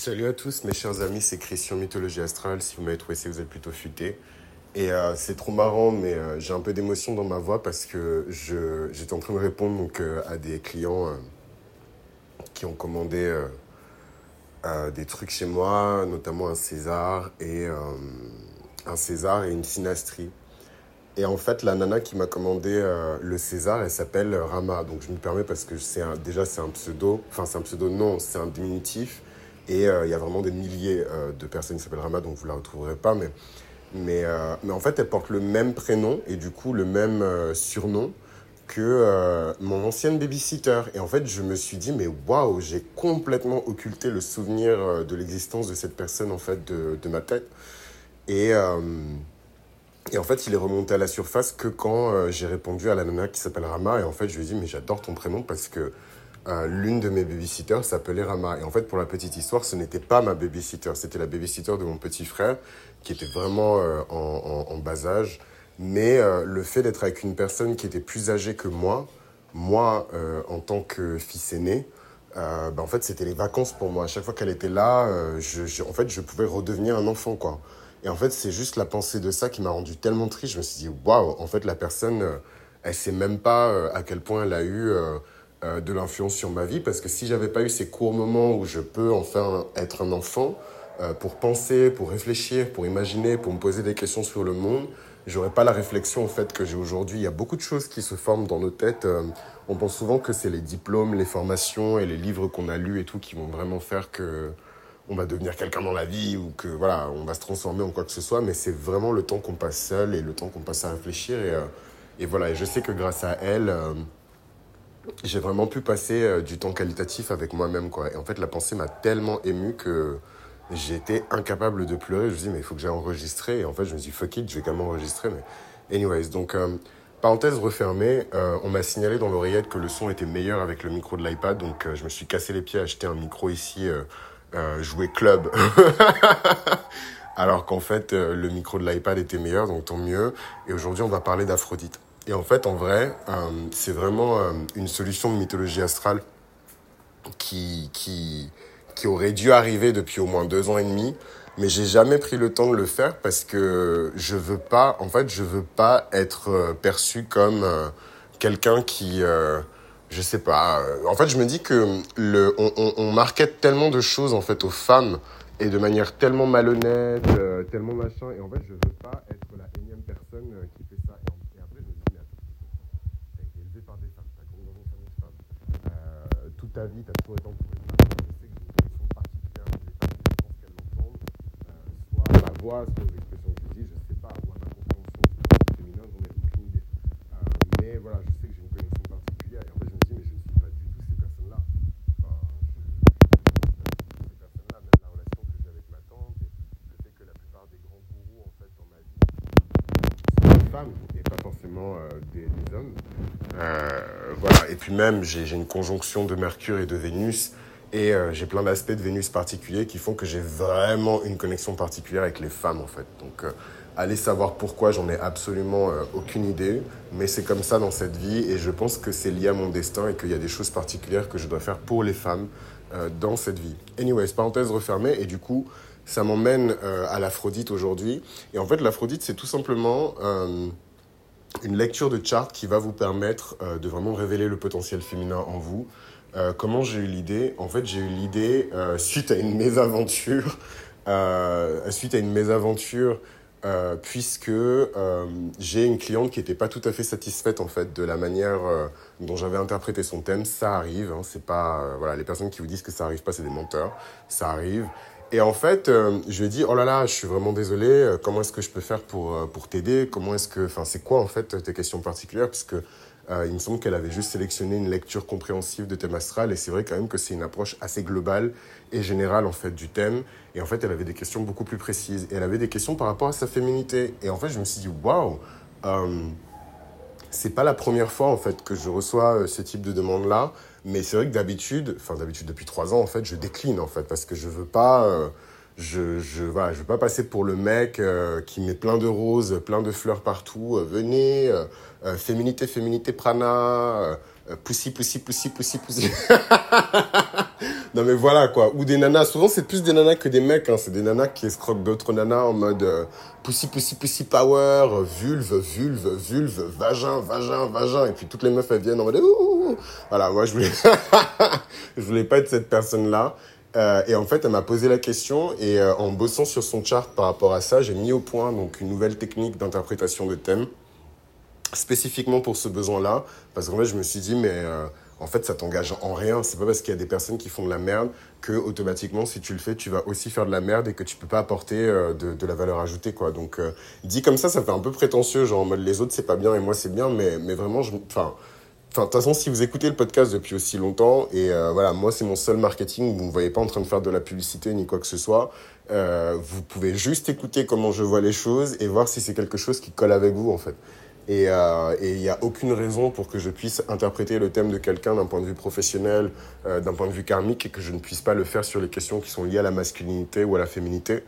Salut à tous mes chers amis, c'est Christian Mythologie Astrale. Si vous m'avez trouvé, c'est que vous êtes plutôt futé. Et euh, c'est trop marrant, mais euh, j'ai un peu d'émotion dans ma voix parce que j'étais en train de répondre donc, euh, à des clients qui ont commandé des trucs chez moi, notamment un César et un César et une synastrie. Et en fait, la nana qui m'a commandé le César, elle s'appelle Rama. Donc je me permets parce que c'est déjà c'est un pseudo, enfin c'est un pseudo non, c'est un diminutif. Et il y a vraiment des milliers de personnes qui s'appellent Rama, donc vous la retrouverez pas, mais mais, euh, mais en fait, elle porte le même prénom et du coup le même euh, surnom que euh, mon ancienne babysitter. Et en fait, je me suis dit, mais waouh, j'ai complètement occulté le souvenir de l'existence de cette personne en fait de, de ma tête. Et, et en fait, il est remonté à la surface que quand j'ai répondu à la nana qui s'appelle Rama. Et en fait, je lui ai dit, mais j'adore ton prénom parce que l'une de mes babysitters s'appelait Rama. Et en fait, pour la petite histoire, ce n'était pas ma babysitter, c'était la babysitter de mon petit frère qui était vraiment euh, en, bas âge. Mais euh, le fait d'être avec une personne qui était plus âgée que moi, moi, euh, en tant que fils aîné, bah, en fait, c'était les vacances pour moi. À chaque fois qu'elle était là, je, en fait, je pouvais redevenir un enfant, quoi. Et en fait, c'est juste la pensée de ça qui m'a rendu tellement triste. Je me suis dit, waouh, en fait, la personne, elle sait même pas à quel point elle a eu de l'influence sur ma vie. Parce que si j'avais pas eu ces courts moments où je peux enfin être un enfant, euh, pour penser, pour réfléchir, pour imaginer, pour me poser des questions sur le monde, j'aurais pas la réflexion en fait que j'ai aujourd'hui. Il y a beaucoup de choses qui se forment dans nos têtes. Euh, on pense souvent que c'est les diplômes, les formations et les livres qu'on a lus et tout qui vont vraiment faire que on va devenir quelqu'un dans la vie ou que voilà, on va se transformer en quoi que ce soit, mais c'est vraiment le temps qu'on passe seul et le temps qu'on passe à réfléchir et, euh, et voilà, et je sais que grâce à elle j'ai vraiment pu passer du temps qualitatif avec moi-même. Et en fait, la pensée m'a tellement ému que j'étais incapable de pleurer. Je me dis, mais il faut que j'aille enregistrer. Et en fait, je me dis, fuck it, je vais quand même enregistrer. Mais, anyways, donc, euh, parenthèse refermée, euh, on m'a signalé dans l'oreillette que le son était meilleur avec le micro de l'iPad. Donc, euh, je me suis cassé les pieds à acheter un micro ici, jouer club. Alors qu'en fait, le micro de l'iPad était meilleur, donc tant mieux. Et aujourd'hui, on va parler d'Aphrodite. Et en fait, en vrai, c'est vraiment une solution de mythologie astrale qui, qui, qui aurait dû arriver depuis au moins deux ans et demi, mais j'ai jamais pris le temps de le faire parce que je veux pas, en fait, je veux pas être euh, perçu comme euh, quelqu'un qui, euh, je sais pas. En fait, je me dis que le, on, on, tellement de choses en fait aux femmes et de manière tellement malhonnête, tellement machin, et en fait, je veux pas être la ta vie, t'as toujours été entouré voix, sur les expressions que je dis, je ne sais pas, moi, ma compréhension féminin, j'en ai aucune idée. Euh, mais voilà, je sais que j'ai une connexion particulière, et en fait, je me dis, mais je ne suis pas du tout ces personnes-là. Enfin, je, je, je, ces personnes-là, même la relation que j'ai avec ma tante, et le fait que la plupart des grands gourous, en fait, dans ma vie, sont des femmes, et pas forcément euh, des, des, hommes. Euh, puis même, j'ai une conjonction de Mercure et de Vénus, et euh, j'ai plein d'aspects de Vénus particuliers qui font que j'ai vraiment une connexion particulière avec les femmes, en fait. Donc, euh, allez savoir pourquoi, j'en ai absolument euh, aucune idée. Mais c'est comme ça dans cette vie. Et je pense que c'est lié à mon destin et qu'il y a des choses particulières que je dois faire pour les femmes dans cette vie. Anyways, parenthèse refermée. Et du coup, ça m'emmène à l'Aphrodite aujourd'hui. Et en fait, l'Aphrodite, c'est tout simplement une lecture de chart qui va vous permettre de vraiment révéler le potentiel féminin en vous. Euh, comment j'ai eu l'idée? En fait, j'ai eu l'idée euh, suite à une mésaventure, euh, suite à une mésaventure, euh, puisque euh, j'ai une cliente qui n'était pas tout à fait satisfaite en fait de la manière dont j'avais interprété son thème. Ça arrive, hein, c'est pas voilà les personnes qui vous disent que ça arrive pas, c'est des menteurs. Ça arrive. Et en fait, je lui ai dit, oh là là, je suis vraiment désolé, comment est-ce que je peux faire pour, pour t'aider? Comment est-ce que, enfin, c'est quoi en fait tes questions particulières? Puisque euh, il me semble qu'elle avait juste sélectionné une lecture compréhensive de thème astral et c'est vrai quand même que c'est une approche assez globale et générale en fait du thème. Et en fait, elle avait des questions beaucoup plus précises et elle avait des questions par rapport à sa féminité. Et en fait, je me suis dit waouh, euh, c'est pas la première fois en fait que je reçois euh, ce type de demande là, mais c'est vrai que d'habitude, enfin d'habitude depuis trois ans en fait, je décline en fait parce que je veux pas euh, je je voilà, je veux pas passer pour le mec euh, qui met plein de roses, plein de fleurs partout. Euh, venez, euh, féminité, féminité prana, pussy, pussy, pussy, pussy, pussy. non mais voilà quoi. Ou des nanas, souvent c'est plus des nanas que des mecs, hein. c'est des nanas qui escroquent d'autres nanas en mode pussy, pussy, pussy power, vulve, vulve, vulve, vagin, vagin, vagin. Et puis toutes les meufs elles viennent en mode ouh. Voilà, moi je voulais, je voulais pas être cette personne-là. Euh, et en fait, elle m'a posé la question et euh, en bossant sur son chart par rapport à ça, j'ai mis au point donc une nouvelle technique d'interprétation de thème spécifiquement pour ce besoin-là parce qu'en fait, je me suis dit mais euh, en fait, ça t'engage en rien. C'est pas parce qu'il y a des personnes qui font de la merde que automatiquement, si tu le fais, tu vas aussi faire de la merde et que tu peux pas apporter de, de, la valeur ajoutée quoi. Donc dit comme ça, ça fait un peu prétentieux, genre en mode les autres c'est pas bien et moi c'est bien, mais mais vraiment, enfin Enfin, de toute façon, si vous écoutez le podcast depuis aussi longtemps, et euh, voilà, moi, c'est mon seul marketing, vous ne me voyez pas en train de faire de la publicité ni quoi que ce soit, euh, vous pouvez juste écouter comment je vois les choses et voir si c'est quelque chose qui colle avec vous, en fait. Et euh, il n'y a aucune raison pour que je puisse interpréter le thème de quelqu'un d'un point de vue professionnel, euh, d'un point de vue karmique, et que je ne puisse pas le faire sur les questions qui sont liées à la masculinité ou à la féminité.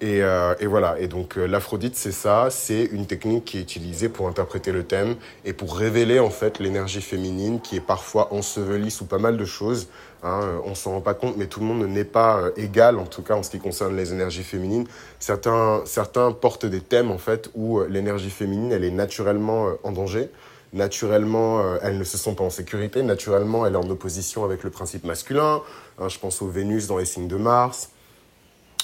Et, euh, et, voilà, et donc euh, l'aphrodite, c'est ça, c'est une technique qui est utilisée pour interpréter le thème et pour révéler en fait l'énergie féminine qui est parfois ensevelie sous pas mal de choses. Hein, euh, on s'en rend pas compte, mais tout le monde n'est pas euh, égal, en tout cas en ce qui concerne les énergies féminines. Certains, certains portent des thèmes en fait où l'énergie féminine, elle est naturellement en danger. Naturellement, elle ne se sent pas en sécurité. Naturellement, elle est en opposition avec le principe masculin. Hein, je pense aux Vénus dans les signes de Mars.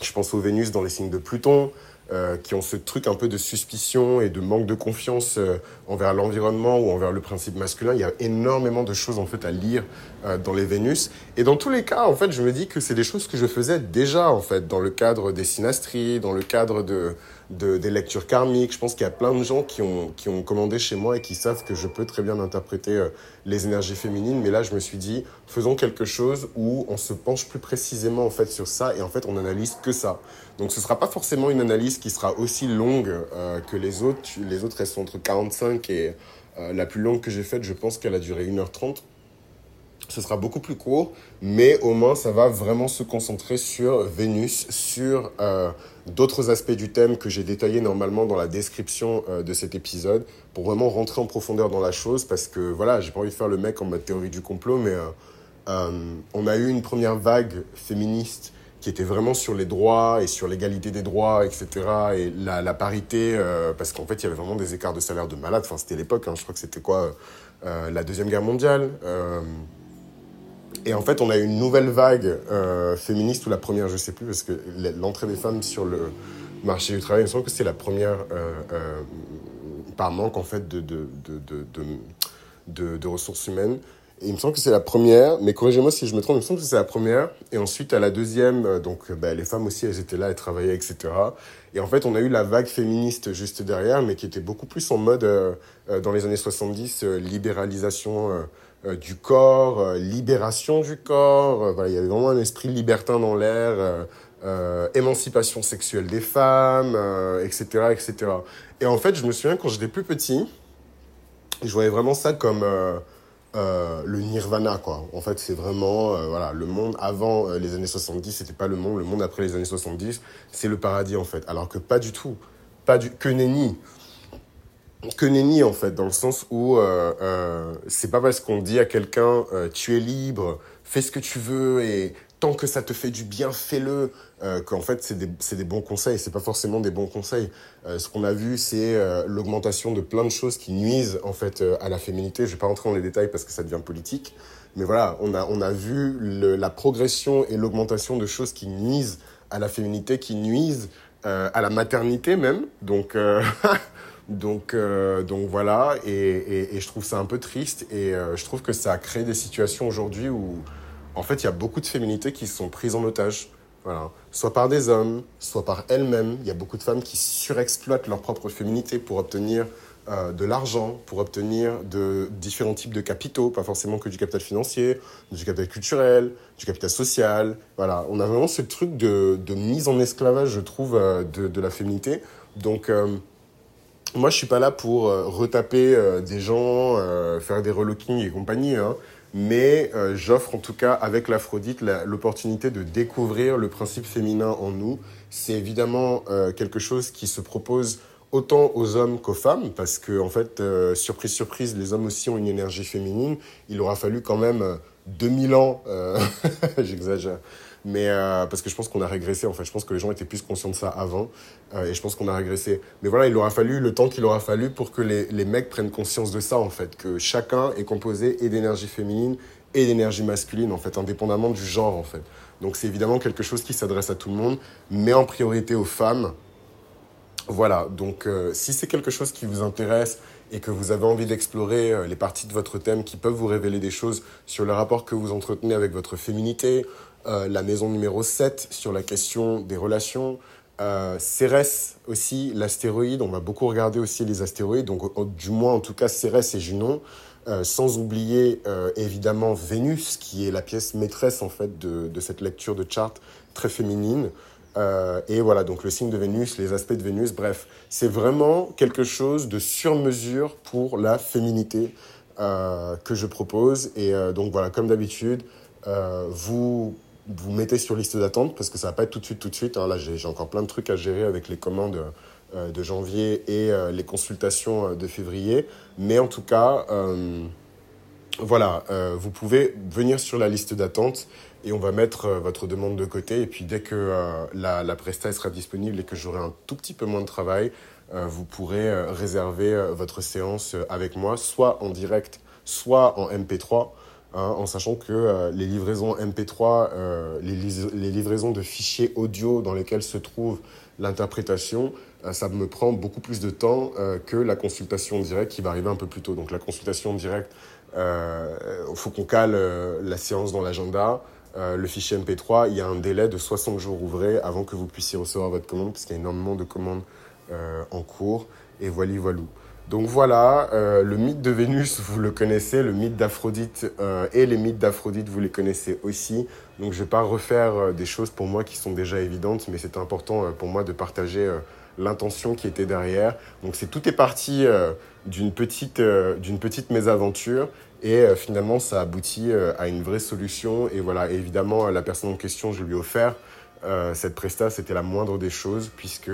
Je pense aux Vénus dans les signes de Pluton, euh, qui ont ce truc un peu de suspicion et de manque de confiance euh, envers l'environnement ou envers le principe masculin. Il y a énormément de choses en fait à lire euh, dans les Vénus. Et dans tous les cas, en fait, je me dis que c'est des choses que je faisais déjà en fait dans le cadre des synastries, dans le cadre de de, des lectures karmiques. Je pense qu'il y a plein de gens qui ont, qui ont commandé chez moi et qui savent que je peux très bien interpréter euh, les énergies féminines. Mais là, je me suis dit, faisons quelque chose où on se penche plus précisément en fait sur ça et en fait on analyse que ça. Donc ce sera pas forcément une analyse qui sera aussi longue euh, que les autres. Les autres, elles sont entre 45 et euh, la plus longue que j'ai faite, je pense qu'elle a duré 1h30 ce sera beaucoup plus court, mais au moins ça va vraiment se concentrer sur Vénus, sur euh, d'autres aspects du thème que j'ai détaillé normalement dans la description euh, de cet épisode, pour vraiment rentrer en profondeur dans la chose, parce que voilà, j'ai pas envie de faire le mec en mode théorie du complot, mais euh, on a eu une première vague féministe qui était vraiment sur les droits et sur l'égalité des droits, etc. Et la, parité, parce qu'en fait, il y avait vraiment des écarts de salaire de malade. Enfin, c'était l'époque, hein, je crois que c'était quoi La Deuxième Guerre mondiale et en fait, on a une nouvelle vague euh, féministe, ou la première, je sais plus, parce que l'entrée des femmes sur le marché du travail, il me semble que c'est la première, euh, euh, par manque en fait de ressources humaines. Et il me semble que c'est la première, mais corrigez-moi si je me trompe, il me semble que c'est la première. Et ensuite, à la deuxième, donc bah, les femmes aussi, elles étaient là, elles travaillaient, etc. Et en fait, on a eu la vague féministe juste derrière, mais qui était beaucoup plus en mode, dans les années 70, libéralisation euh, du corps, euh, libération du corps. Euh, voilà, il y avait vraiment un esprit libertin dans l'air, émancipation sexuelle des femmes, etc., etc. Et en fait, je me souviens quand j'étais plus petit, je voyais vraiment ça comme le nirvana, quoi. En fait, c'est vraiment, voilà, le monde avant les années 70, c'était pas le monde. Le monde après les années 70, c'est le paradis, en fait. Alors que pas du tout. Pas du, que nenni que nenni en fait, dans le sens où euh, euh, c'est pas parce qu'on dit à quelqu'un euh, tu es libre, fais ce que tu veux et que ça te fait du bien, fais-le, euh, qu'en fait c'est des, des, bons conseils, c'est pas forcément des bons conseils. Euh, ce qu'on a vu c'est euh, l'augmentation de plein de choses qui nuisent en fait à la féminité. Je vais pas rentrer dans les détails parce que ça devient politique, mais voilà, on a, on a vu la progression et l'augmentation de choses qui nuisent à la féminité, qui nuisent à la maternité même. Donc Donc, euh, donc voilà, et, et, et, je trouve ça un peu triste et euh, je trouve que ça a créé des situations aujourd'hui où, en fait, il y a beaucoup de féminités qui sont prises en otage. Voilà. Soit par des hommes, soit par elles-mêmes. Il y a beaucoup de femmes qui surexploitent leur propre féminité pour obtenir euh, de l'argent, pour obtenir de différents types de capitaux, pas forcément que du capital financier, du capital culturel, du capital social. Voilà, on a vraiment ce truc de, mise en esclavage, je trouve, euh, de, la féminité. Donc, euh, moi, je suis pas là pour retaper des gens, faire des relooking et compagnie, hein, mais j'offre en tout cas avec l'Aphrodite l'opportunité de découvrir le principe féminin en nous. C'est évidemment quelque chose qui se propose autant aux hommes qu'aux femmes, parce que, en fait, euh, surprise, surprise, les hommes aussi ont une énergie féminine. Il aura fallu quand même 2000 ans, j'exagère, mais parce que je pense qu'on a régressé, en fait. Je pense que les gens étaient plus conscients de ça avant, et je pense qu'on a régressé. Mais voilà, il aura fallu le temps qu'il aura fallu pour que les, les mecs prennent conscience de ça, en fait, que chacun est composé et d'énergie féminine et d'énergie masculine, en fait, indépendamment du genre, en fait. Donc c'est évidemment quelque chose qui s'adresse à tout le monde, mais en priorité aux femmes. Voilà, donc euh, si c'est quelque chose qui vous intéresse et que vous avez envie d'explorer euh, les parties de votre thème qui peuvent vous révéler des choses sur le rapport que vous entretenez avec votre féminité, euh, la maison numéro 7 sur la question des relations, Cérès aussi, l'astéroïde, on va beaucoup regarder aussi les astéroïdes, donc du moins en tout cas Cérès et Junon, euh, sans oublier euh, évidemment Vénus, qui est la pièce maîtresse en fait de, de cette lecture de charte très féminine. Euh, et voilà, donc le signe de Vénus, les aspects de Vénus, bref, c'est vraiment quelque chose de sur mesure pour la féminité que je propose. Et donc voilà, comme d'habitude, vous vous mettez sur liste d'attente parce que ça va pas être tout de suite, tout de suite. Hein. Là, j'ai encore plein de trucs à gérer avec les commandes euh, de janvier et euh, les consultations euh, de février. Mais en tout cas, voilà, vous pouvez venir sur la liste d'attente et on va mettre votre demande de côté. Et puis dès que la, la presta sera disponible et que j'aurai un tout petit peu moins de travail, vous pourrez réserver votre séance avec moi, soit en direct, soit en MP3. Hein, en sachant que les livraisons MP3, les, les, livraisons de fichiers audio dans lesquels se trouve l'interprétation, euh, ça me prend beaucoup plus de temps euh, que la consultation directe qui va arriver un peu plus tôt. Donc la consultation directe, il euh, faut qu'on cale la séance dans l'agenda. le fichier MP3, il y a un délai de 60 jours ouvrés avant que vous puissiez recevoir votre commande, parce qu'il y a énormément de commandes en cours. Et voilà, voilà. Donc voilà, le mythe de Vénus, vous le connaissez, le mythe d'Aphrodite et les mythes d'Aphrodite, vous les connaissez aussi. Donc je ne vais pas refaire des choses pour moi qui sont déjà évidentes, mais c'est important pour moi de partager l'intention qui était derrière. Donc c'est tout est parti euh, d'une petite, euh, d'une petite mésaventure et euh, finalement ça aboutit à une vraie solution. Et voilà, évidemment la personne en question, je lui ai offert cette presta, c'était la moindre des choses puisque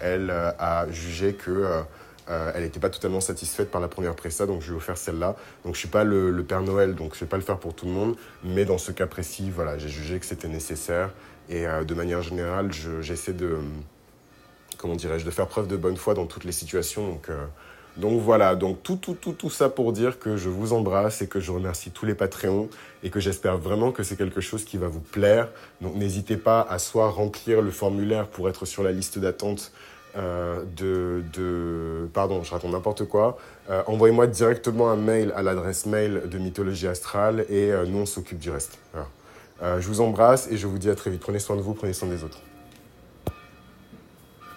elle a jugé que elle n'était pas totalement satisfaite par la première presta, donc je lui ai offert celle-là. Donc je suis pas le, Père Noël, donc je vais pas le faire pour tout le monde, mais dans ce cas précis, voilà, j'ai jugé que c'était nécessaire. Et de manière générale, j'essaie de comment dirais-je, de faire preuve de bonne foi dans toutes les situations. Donc, euh, donc voilà, donc tout, tout, tout, tout ça pour dire que je vous embrasse et que je remercie tous les Patreons et que j'espère vraiment que c'est quelque chose qui va vous plaire. Donc n'hésitez pas à soit remplir le formulaire pour être sur la liste d'attente euh, de, de, Pardon, je raconte n'importe quoi. Euh, envoyez-moi directement un mail à l'adresse mail de Mythologie Astrale et nous on s'occupe du reste. je vous embrasse et je vous dis à très vite. Prenez soin de vous, prenez soin des autres.